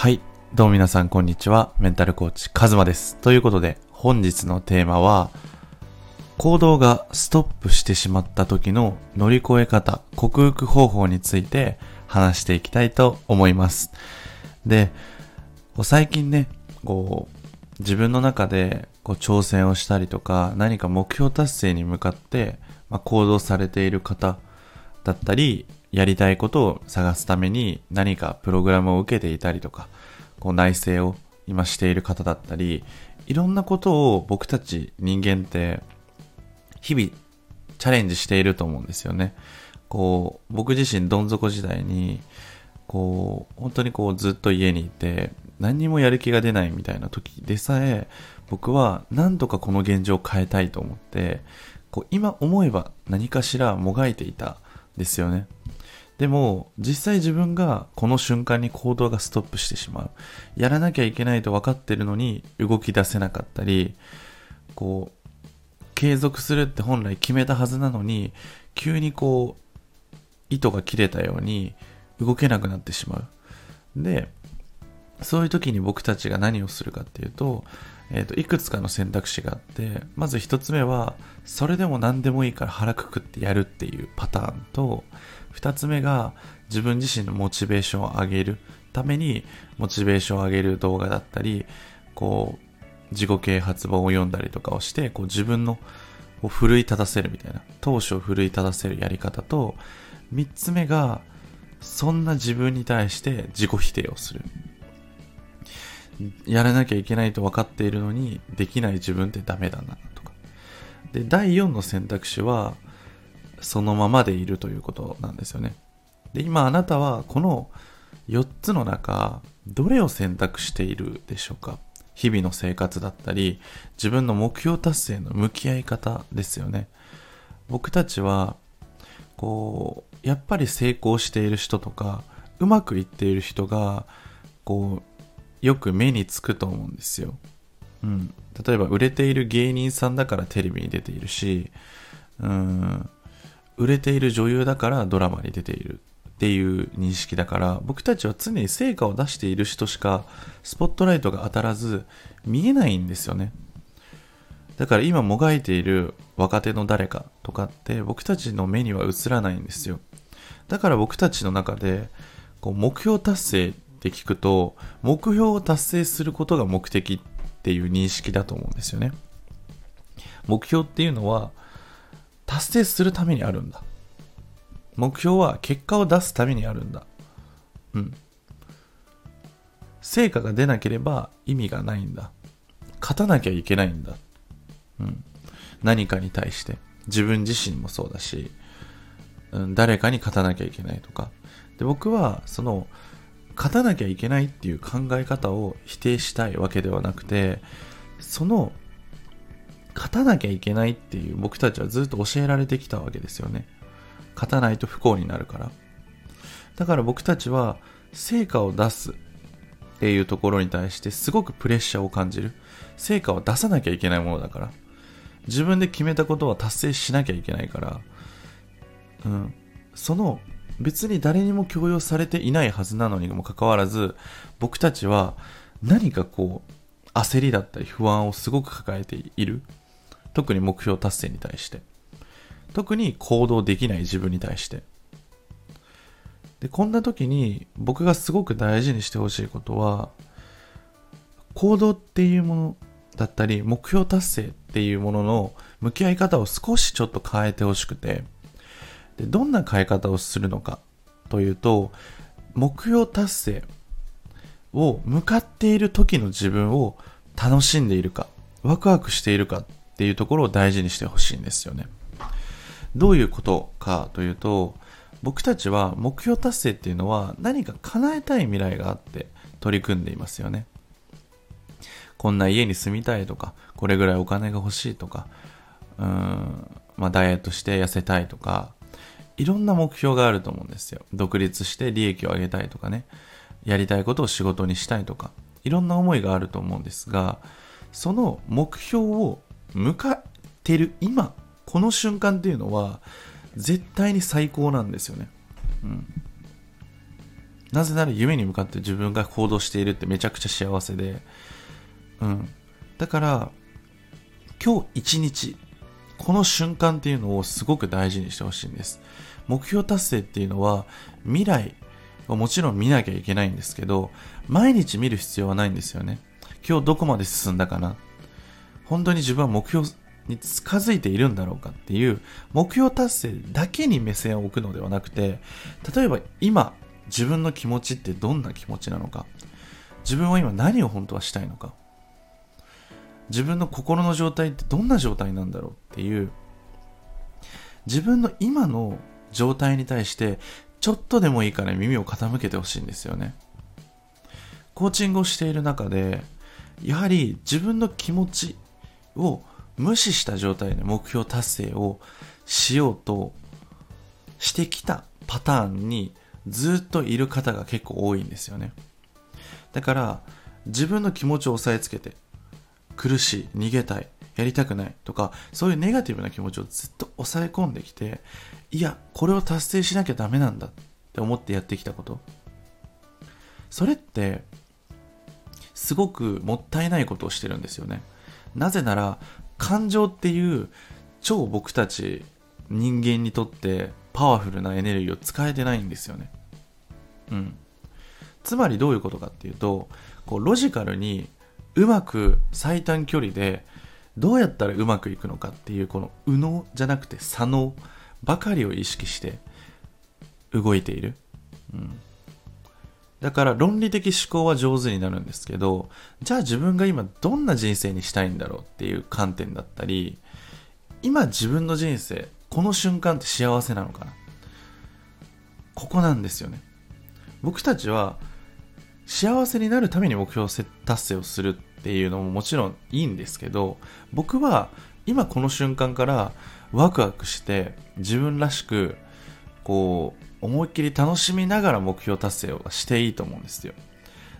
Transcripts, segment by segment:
はい。どうも皆さん、こんにちは。メンタルコーチ、カズマです。ということで、本日のテーマは、行動がストップしてしまった時の乗り越え方、克服方法について話していきたいと思います。で、最近ね、こう、自分の中でこう挑戦をしたりとか、何か目標達成に向かって、まあ、行動されている方だったり、やりたいことを探すために何かプログラムを受けていたりとか、こう内省を今している方だったり、いろんなことを僕たち人間って日々チャレンジしていると思うんですよね。こう、僕自身どん底時代に、こう、本当にこうずっと家にいて、何にもやる気が出ないみたいな時でさえ、僕は何とかこの現状を変えたいと思って、こう今思えば何かしらもがいていたですよね。でも、実際自分がこの瞬間に行動がストップしてしまう。やらなきゃいけないと分かってるのに動き出せなかったり、こう、継続するって本来決めたはずなのに、急にこう、糸が切れたように動けなくなってしまう。で、そういう時に僕たちが何をするかっていうと、えっ、と、いくつかの選択肢があって、まず一つ目は、それでも何でもいいから腹くくってやるっていうパターンと、二つ目が自分自身のモチベーションを上げるために、モチベーションを上げる動画だったり、こう、自己啓発本を読んだりとかをして、こう自分のを奮い立たせるみたいな、当初を奮い立たせるやり方と、三つ目が、そんな自分に対して自己否定をする。やらなきゃいけないと分かっているのに、できない自分ってダメだな、とか。で、第4の選択肢は、そのままでいるということなんですよね。で、今あなたはこの4つの中、どれを選択しているでしょうか？日々の生活だったり、自分の目標達成の向き合い方ですよね。僕たちは、こう、やっぱり成功している人とか、うまくいっている人が、こう、よく目につくと思うんですよ。うん。例えば、売れている芸人さんだからテレビに出ているし、うん、売れている女優だからドラマに出ているっていう認識だから、僕たちは常に成果を出している人しか、スポットライトが当たらず、見えないんですよね。だから今もがいている若手の誰かとかって僕たちの目には映らないんですよ。だから僕たちの中でこう目標達成って聞くと目標を達成することが目的っていう認識だと思うんですよね。目標っていうのは達成するためにあるんだ。目標は結果を出すためにあるんだ。うん。成果が出なければ意味がないんだ。勝たなきゃいけないんだ。うん。何かに対して。自分自身もそうだし、うん、誰かに勝たなきゃいけないとか。で、僕は、その、勝たなきゃいけないっていう考え方を否定したいわけではなくて、その、勝たなきゃいけないっていう僕たちはずっと教えられてきたわけですよね。勝たないと不幸になるから。だから僕たちは成果を出すっていうところに対してすごくプレッシャーを感じる。成果を出さなきゃいけないものだから。自分で決めたことは達成しなきゃいけないから。うん。その別に誰にも強要されていないはずなのにもかかわらず、僕たちは何かこう、焦りだったり不安をすごく抱えている。特に目標達成に対して。特に行動できない自分に対して。で、こんな時に僕がすごく大事にしてほしいことは、行動っていうものだったり、目標達成っていうものの向き合い方を少しちょっと変えてほしくて、で、どんな変え方をするのかというと、目標達成を向かっている時の自分を楽しんでいるか、ワクワクしているかっていうところを大事にしてほしいんですよね。どういうことかというと、僕たちは目標達成っていうのは何か叶えたい未来があって取り組んでいますよね。こんな家に住みたいとか、これぐらいお金が欲しいとか、うん、まあダイエットして痩せたいとか、いろんな目標があると思うんですよ。独立して利益を上げたいとかね、やりたいことを仕事にしたいとか、いろんな思いがあると思うんですが、その目標を向かってる今、この瞬間っていうのは、絶対に最高なんですよね。うん。なぜなら夢に向かって自分が行動しているってめちゃくちゃ幸せで、うん。だから、今日一日、この瞬間っていうのをすごく大事にしてほしいんです。目標達成っていうのは未来をもちろん見なきゃいけないんですけど、毎日見る必要はないんですよね。今日どこまで進んだかな本当に自分は目標に近づいているんだろうかっていう目標達成だけに目線を置くのではなくて、例えば今自分の気持ちってどんな気持ちなのか自分は今何を本当はしたいのか自分の心の状態ってどんな状態なんだろうっていう自分の今の状態に対してちょっとでもいいから耳を傾けてほしいんですよね。コーチングをしている中でやはり自分の気持ちを無視した状態で目標達成をしようとしてきたパターンにずっといる方が結構多いんですよね。だから自分の気持ちを押さえつけて苦しい逃げたいやりたくないとかそういうネガティブな気持ちをずっと抑え込んできていやこれを達成しなきゃダメなんだって思ってやってきたこと。それってすごくもったいないことをしてるんですよね。なぜなら感情っていう超僕たち人間にとってパワフルなエネルギーを使えてないんですよね。うん。つまりどういうことかっていうとこうロジカルにうまく最短距離でどうやったらうまくいくのかっていうこの右脳じゃなくて左脳ばかりを意識して動いている、うん、だから論理的思考は上手になるんですけどじゃあ自分が今どんな人生にしたいんだろうっていう観点だったり今自分の人生この瞬間って幸せなのかな。ここなんですよね。僕たちは幸せになるために目標達成をするっていうのももちろんいいんですけど僕は今この瞬間からワクワクして自分らしくこう思いっきり楽しみながら目標達成をしていいと思うんですよ。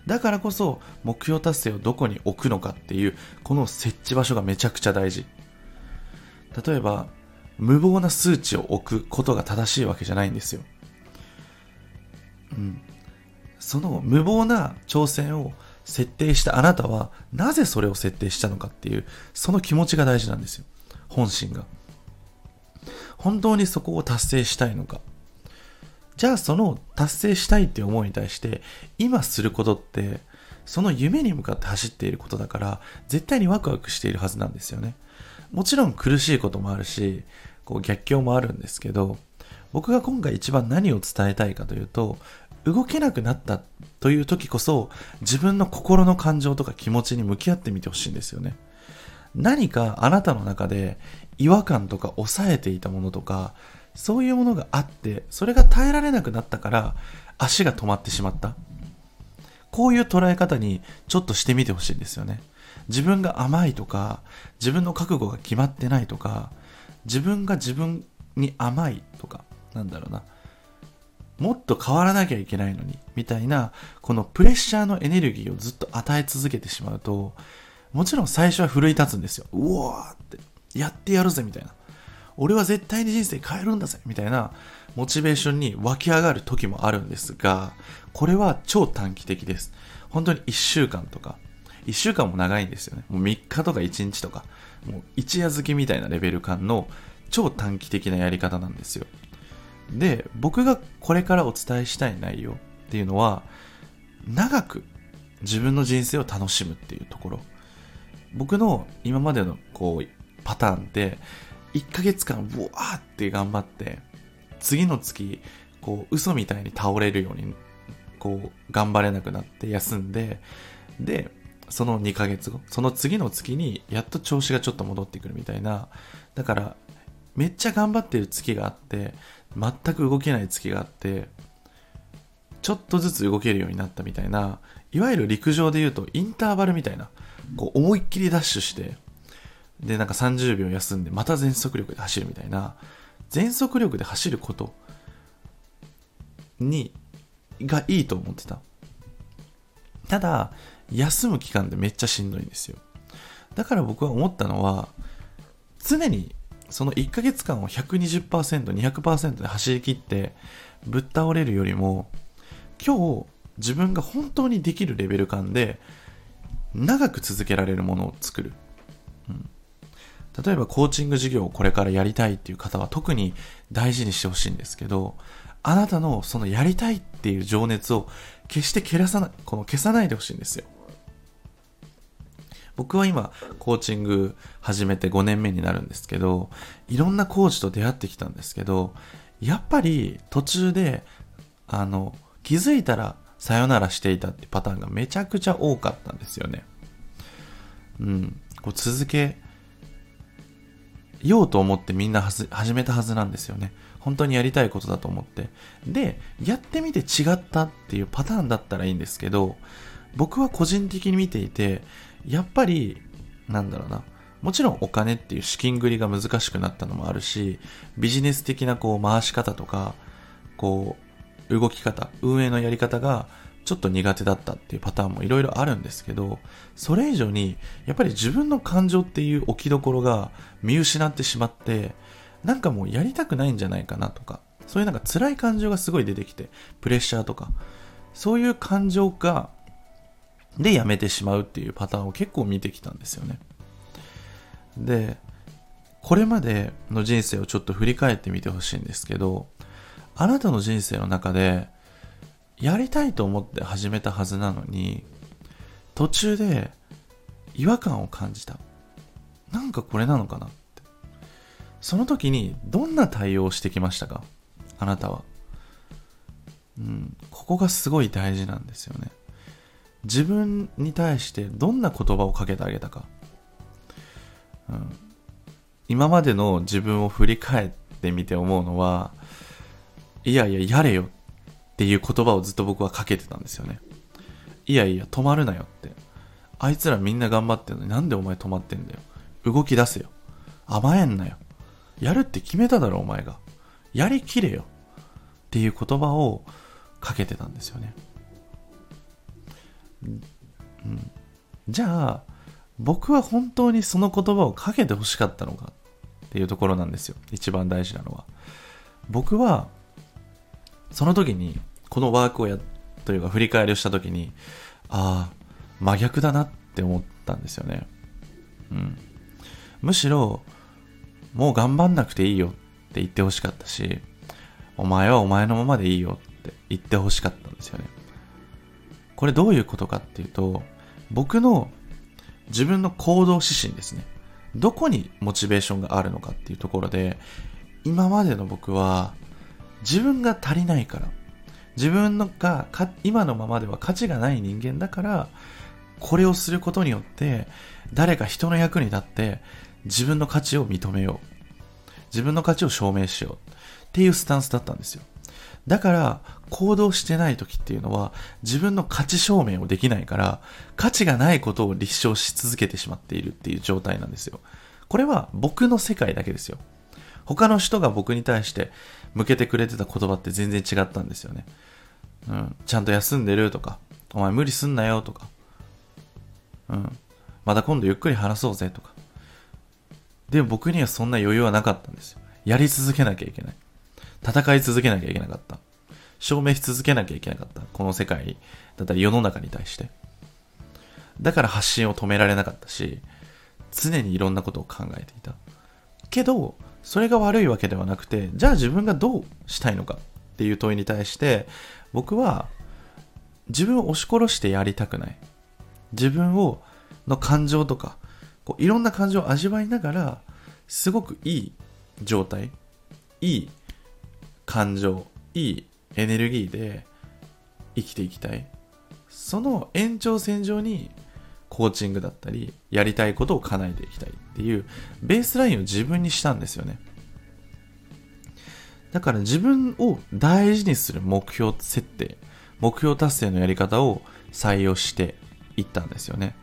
だからこそ目標達成をどこに置くのかっていうこの設置場所がめちゃくちゃ大事。例えば無謀な数値を置くことが正しいわけじゃないんですよ。うん。その無謀な挑戦を設定したあなたは、なぜそれを設定したのかっていう、その気持ちが大事なんですよ。本心が。本当にそこを達成したいのか。じゃあその達成したいっていう思いに対して、今することって、その夢に向かって走っていることだから、絶対にワクワクしているはずなんですよね。もちろん苦しいこともあるし、こう逆境もあるんですけど、僕が今回一番何を伝えたいかというと、動けなくなったという時こそ自分の心の感情とか気持ちに向き合ってみてほしいんですよね。何かあなたの中で違和感とか抑えていたものとかそういうものがあってそれが耐えられなくなったから足が止まってしまった。こういう捉え方にちょっとしてみてほしいんですよね。自分が甘いとか自分の覚悟が決まってないとか自分が自分に甘いとかなんだろうなもっと変わらなきゃいけないのに、みたいな、このプレッシャーのエネルギーをずっと与え続けてしまうと、もちろん最初は奮い立つんですよ。うわーって、やってやるぜ、みたいな。俺は絶対に人生変えるんだぜ、みたいな、モチベーションに湧き上がる時もあるんですが、これは超短期的です。本当に1週間とか、1週間も長いんですよね。もう3日とか1日とか、もう一夜漬けみたいなレベル感の超短期的なやり方なんですよ。で、僕がこれからお伝えしたい内容っていうのは、長く自分の人生を楽しむっていうところ。僕の今までのこう、パターンって、1ヶ月間、ブワーって頑張って、次の月、こう、嘘みたいに倒れるように、こう、頑張れなくなって休んで、で、その2ヶ月後、その次の月に、やっと調子がちょっと戻ってくるみたいな、だから、めっちゃ頑張ってる月があって、全く動けない月があってちょっとずつ動けるようになったみたいないわゆる陸上で言うとインターバルみたいなこう思いっきりダッシュしてでなんか30秒休んでまた全速力で走るみたいな全速力で走ることにがいいと思ってた。ただ休む期間でめっちゃしんどいんですよ。だから僕は思ったのは常にその1ヶ月間を120%、200%で走り切ってぶっ倒れるよりも、今日自分が本当にできるレベル感で長く続けられるものを作る、うん、例えばコーチング事業をこれからやりたいっていう方は特に大事にしてほしいんですけどあなたのそのやりたいっていう情熱を決して消さなこの消さないでほしいんですよ。僕は今コーチング始めて5年目になるんですけどいろんなコーチと出会ってきたんですけどやっぱり途中であの気づいたらさよならしていたってパターンがめちゃくちゃ多かったんですよね。うん。こう続けようと思ってみんな始めたはずなんですよね。本当にやりたいことだと思って。で、やってみて違ったっていうパターンだったらいいんですけど、僕は個人的に見ていて、やっぱり、なんだろうな。もちろんお金っていう資金繰りが難しくなったのもあるし、ビジネス的なこう回し方とか、こう、動き方、運営のやり方がちょっと苦手だったっていうパターンもいろいろあるんですけど、それ以上に、やっぱり自分の感情っていう置きどころが見失ってしまって、なんかもうやりたくないんじゃないかなとか、そういうなんか辛い感情がすごい出てきて、プレッシャーとか、そういう感情が、でやめてしまうっていうパターンを結構見てきたんですよね。で、これまでの人生をちょっと振り返ってみてほしいんですけど、あなたの人生の中でやりたいと思って始めたはずなのに途中で違和感を感じた。なんかこれなのかなって。その時にどんな対応をしてきましたか？あなたは。うんここがすごい大事なんですよね。自分に対してどんな言葉をかけてあげたか、うん、今までの自分を振り返ってみて思うのはいやいや、やれよっていう言葉をずっと僕はかけてたんですよね。いやいや、止まるなよって。あいつらみんな頑張ってんのになんでお前止まってんだよ。動き出せよ。甘えんなよ。やるって決めただろ、お前が。やりきれよ。っていう言葉をかけてたんですよね。うん、じゃあ、僕は本当にその言葉をかけてほしかったのかっていうところなんですよ。一番大事なのは。僕はその時に、このワークをや、というか振り返りをした時に、ああ、真逆だなって思ったんですよね。うん。むしろ、もう頑張んなくていいよって言ってほしかったし、お前はお前のままでいいよって言ってほしかったんですよね。これどういうことかっていうと、僕の自分の行動指針ですね。どこにモチベーションがあるのかっていうところで、今までの僕は自分が足りないから自分のが今のままでは価値がない人間だからこれをすることによって誰か人の役に立って自分の価値を認めよう。自分の価値を証明しよう。っていうスタンスだったんですよ。だから行動してない時っていうのは自分の価値証明をできないから価値がないことを立証し続けてしまっているっていう状態なんですよこれは僕の世界だけですよ他の人が僕に対して向けてくれてた言葉って全然違ったんですよね。うん。ちゃんと休んでるとか、お前無理すんなよとか、うん。また今度ゆっくり話そうぜとか。でも僕にはそんな余裕はなかったんですよ。やり続けなきゃいけない。戦い続けなきゃいけなかった。証明し続けなきゃいけなかった。この世界だったり世の中に対して。だから発信を止められなかったし、常にいろんなことを考えていた。けど、それが悪いわけではなくて、じゃあ自分がどうしたいのかっていう問いに対して、僕は自分を押し殺してやりたくない。自分を、の感情とか、こういろんな感情を味わいながら、すごくいい状態、いい感情、いいエネルギーで生きていきたい。その延長線上にコーチングだったり、やりたいことを叶えていきたいっていう、ベースラインを自分にしたんですよね。だから自分を大事にする目標設定、目標達成のやり方を採用していったんですよね。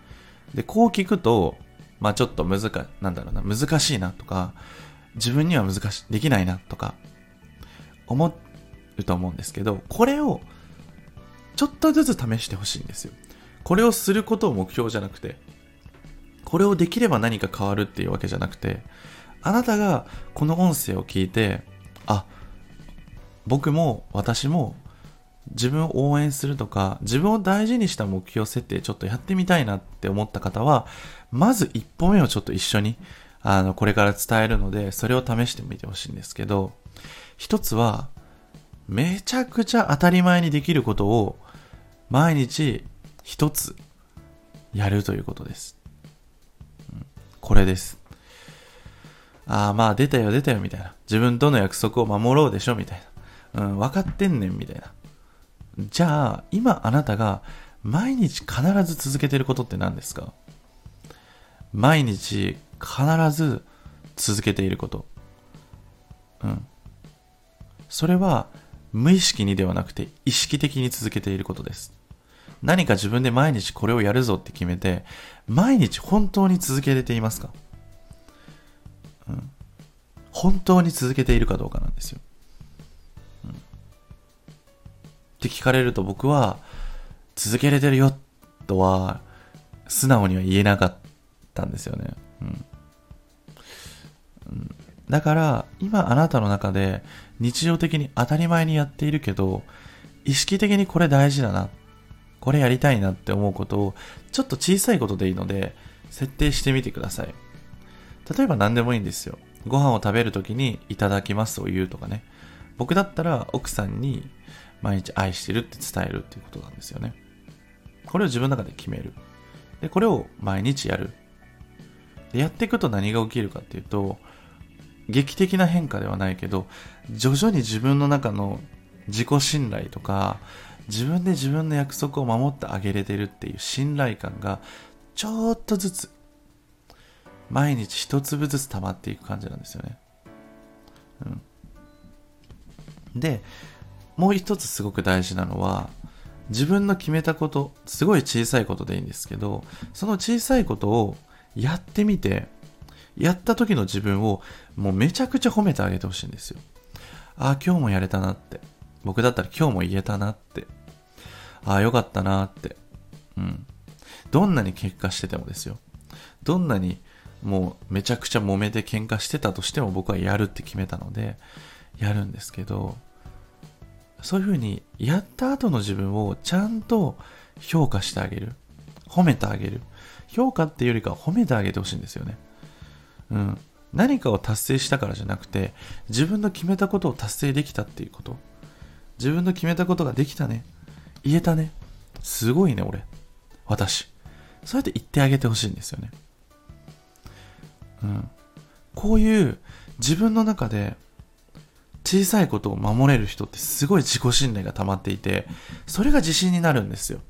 で、こう聞くと、まあちょっと難、なんだろうな、難しいなとか、自分には難しい、できないなとか、思うと思うんですけど、これをちょっとずつ試してほしいんですよ。これをすることを目標じゃなくて、これをできれば何か変わるっていうわけじゃなくて、あなたがこの音声を聞いて、あ、僕も私も自分を応援するとか、自分を大事にした目標設定ちょっとやってみたいなって思った方は、まず一歩目をちょっと一緒に、あの、これから伝えるので、それを試してみてほしいんですけど、一つは、めちゃくちゃ当たり前にできることを、毎日一つやるということです。これです。ああ、まあ出たよ出たよみたいな。自分との約束を守ろうでしょみたいな。うん、分かってんねんみたいな。じゃあ、今あなたが毎日必ず続けてることって何ですか？毎日必ず続けていること。うん。それは無意識にではなくて意識的に続けていることです。何か自分で毎日これをやるぞって決めて、毎日本当に続けれていますか？うん。本当に続けているかどうかなんですよ。って聞かれると僕は、続けれてるよとは、素直には言えなかったんですよね。だから、今あなたの中で日常的に当たり前にやっているけど、意識的にこれ大事だな。これやりたいなって思うことを、ちょっと小さいことでいいので、設定してみてください。例えば何でもいいんですよ。ご飯を食べるときにいただきますを言うとかね。僕だったら奥さんに毎日愛してるって伝えるっていうことなんですよね。これを自分の中で決める。で、これを毎日やる。でやっていくと何が起きるかっていうと、劇的な変化ではないけど、徐々に自分の中の自己信頼とか、自分で自分の約束を守ってあげれてるっていう信頼感が、ちょっとずつ、毎日一粒ずつ溜まっていく感じなんですよね。うん。で、もう一つすごく大事なのは、自分の決めたこと、すごい小さいことでいいんですけど、その小さいことをやってみて、やった時の自分をもうめちゃくちゃ褒めてあげてほしいんですよ。ああ、今日もやれたなって。僕だったら今日も言えたなって。ああ、よかったなって。うん。どんなに結果しててもですよ。どんなにもうめちゃくちゃ揉めて喧嘩してたとしても僕はやるって決めたので、やるんですけど、そういうふうにやった後の自分をちゃんと評価してあげる。褒めてあげる。評価っていうよりかは褒めてあげてほしいんですよね。うん。何かを達成したからじゃなくて、自分の決めたことを達成できたっていうこと。自分の決めたことができたね。言えたね。すごいね、俺。私。そうやって言ってあげてほしいんですよね。うん。こういう自分の中で小さいことを守れる人ってすごい自己信頼が溜まっていて、それが自信になるんですよ。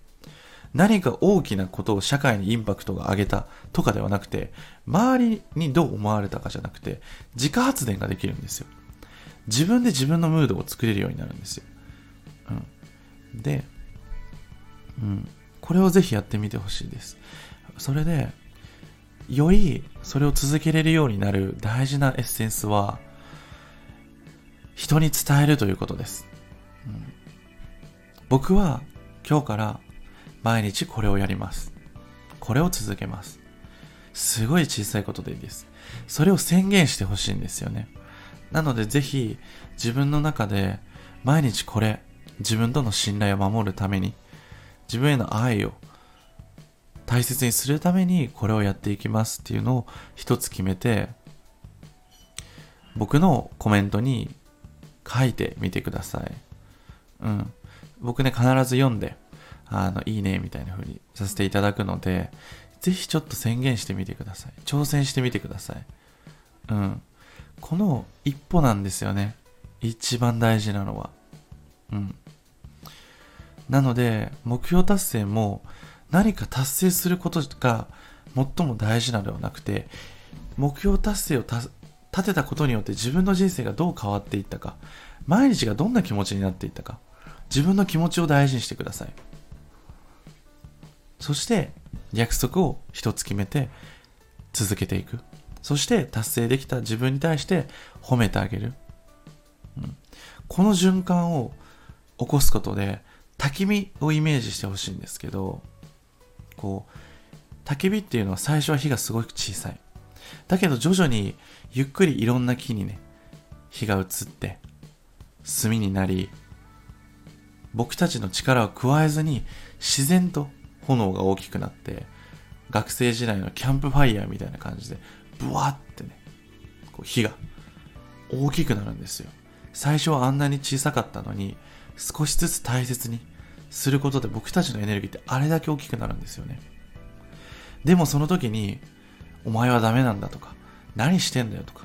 何か大きなことを社会にインパクトが上げたとかではなくて、周りにどう思われたかじゃなくて、自家発電ができるんですよ。自分で自分のムードを作れるようになるんですよ。うん。で、うん。これをぜひやってみてほしいです。それで、よりそれを続けれるようになる大事なエッセンスは、人に伝えるということです。うん、僕は今日から毎日これをやります。これを続けます。すごい小さいことでいいです。それを宣言してほしいんですよね。なのでぜひ自分の中で毎日これ、自分との信頼を守るために、自分への愛を大切にするためにこれをやっていきますっていうのを一つ決めて、僕のコメントに書いてみてください。うん。僕ね、必ず読んで、あの、いいね、みたいな風にさせていただくので、ぜひちょっと宣言してみてください。挑戦してみてください。うん。この一歩なんですよね。一番大事なのは。うん。なので、目標達成も何か達成することが最も大事なのではなくて、目標達成を立てたことによって自分の人生がどう変わっていったか、毎日がどんな気持ちになっていったか、自分の気持ちを大事にしてください。そして、約束を一つ決めて続けていく。そして達成できた自分に対して褒めてあげる。うん、この循環を起こすことで焚き火をイメージしてほしいんですけど、こう、焚き火っていうのは最初は火がすごく小さい。だけど徐々にゆっくりいろんな木にね、火が移って、炭になり、僕たちの力を加えずに自然と炎が大きくなって学生時代のキャンプファイヤーみたいな感じでブワーってねこう火が大きくなるんですよ。最初はあんなに小さかったのに少しずつ大切にすることで僕たちのエネルギーってあれだけ大きくなるんですよね。でもその時にお前はダメなんだとか何してんだよとか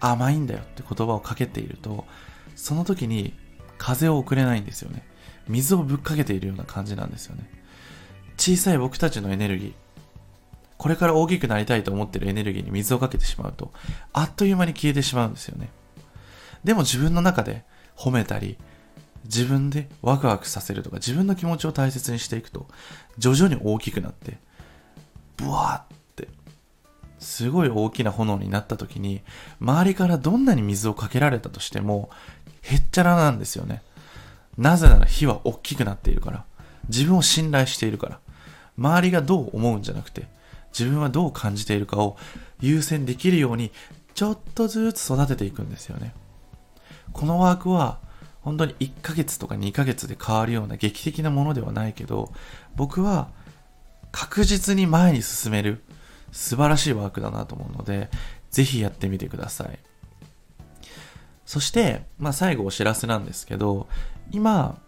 甘いんだよって言葉をかけているとその時に風を送れないんですよね。水をぶっかけているような感じなんですよね。小さい僕たちのエネルギーこれから大きくなりたいと思ってるエネルギーに水をかけてしまうとあっという間に消えてしまうんですよね。でも自分の中で褒めたり自分でワクワクさせるとか自分の気持ちを大切にしていくと徐々に大きくなってブワーってすごい大きな炎になった時に周りからどんなに水をかけられたとしてもへっちゃらなんですよね。なぜなら火は大きくなっているから。自分を信頼しているから。周りがどう思うんじゃなくて自分はどう感じているかを優先できるようにちょっとずつ育てていくんですよね。このワークは本当に1ヶ月とか2ヶ月で変わるような劇的なものではないけど僕は確実に前に進める素晴らしいワークだなと思うのでぜひやってみてください。そして、まあ、最後お知らせなんですけど今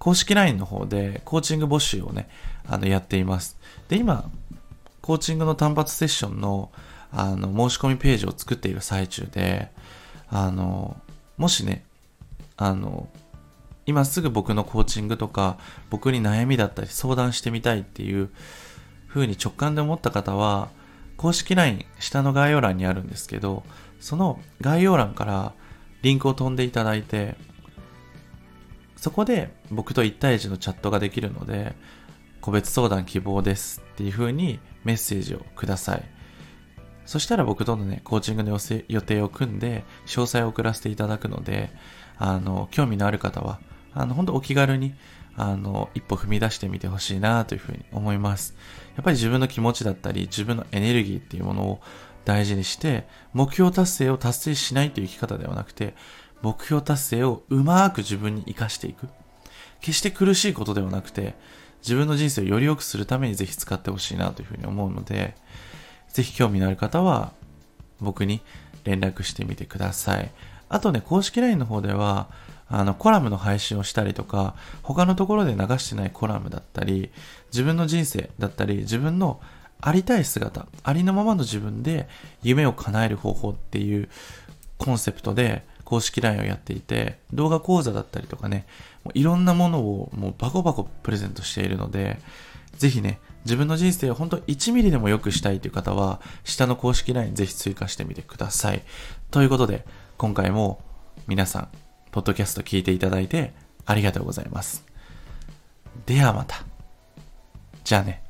公式 LINE の方でコーチング募集をねあのやっています。で今コーチングの単発セッションのあの申し込みページを作っている最中であのもしねあの今すぐ僕のコーチングとか僕に悩みだったり相談してみたいっていう風に直感で思った方は公式 LINE 下の概要欄にあるんですけどその概要欄からリンクを飛んでいただいてそこで僕と1対1のチャットができるので個別相談希望ですっていう風にメッセージをくださいそしたら僕とのねコーチングの予定を組んで詳細を送らせていただくのであの、興味のある方は、あの、本当お気軽に、あの、一歩踏み出してみてほしいなというふうに思います。やっぱり自分の気持ちだったり、自分のエネルギーっていうものを大事にして、目標達成を達成しないという生き方ではなくて、目標達成をうまく自分に活かしていく。決して苦しいことではなくて、自分の人生をより良くするためにぜひ使ってほしいなというふうに思うので、ぜひ興味のある方は、僕に連絡してみてください。あとね、公式 LINE の方では、あの、コラムの配信をしたりとか、他のところで流してないコラムだったり、自分の人生だったり、自分のありたい姿、ありのままの自分で夢を叶える方法っていうコンセプトで公式 LINE をやっていて、動画講座だったりとかね、もういろんなものをもうバコバコプレゼントしているので、ぜひね、自分の人生を本当1ミリでも良くしたいという方は、下の公式 LINE ぜひ追加してみてください。ということで、今回も皆さん、ポッドキャスト聞いていただいてありがとうございます。ではまた。じゃあね。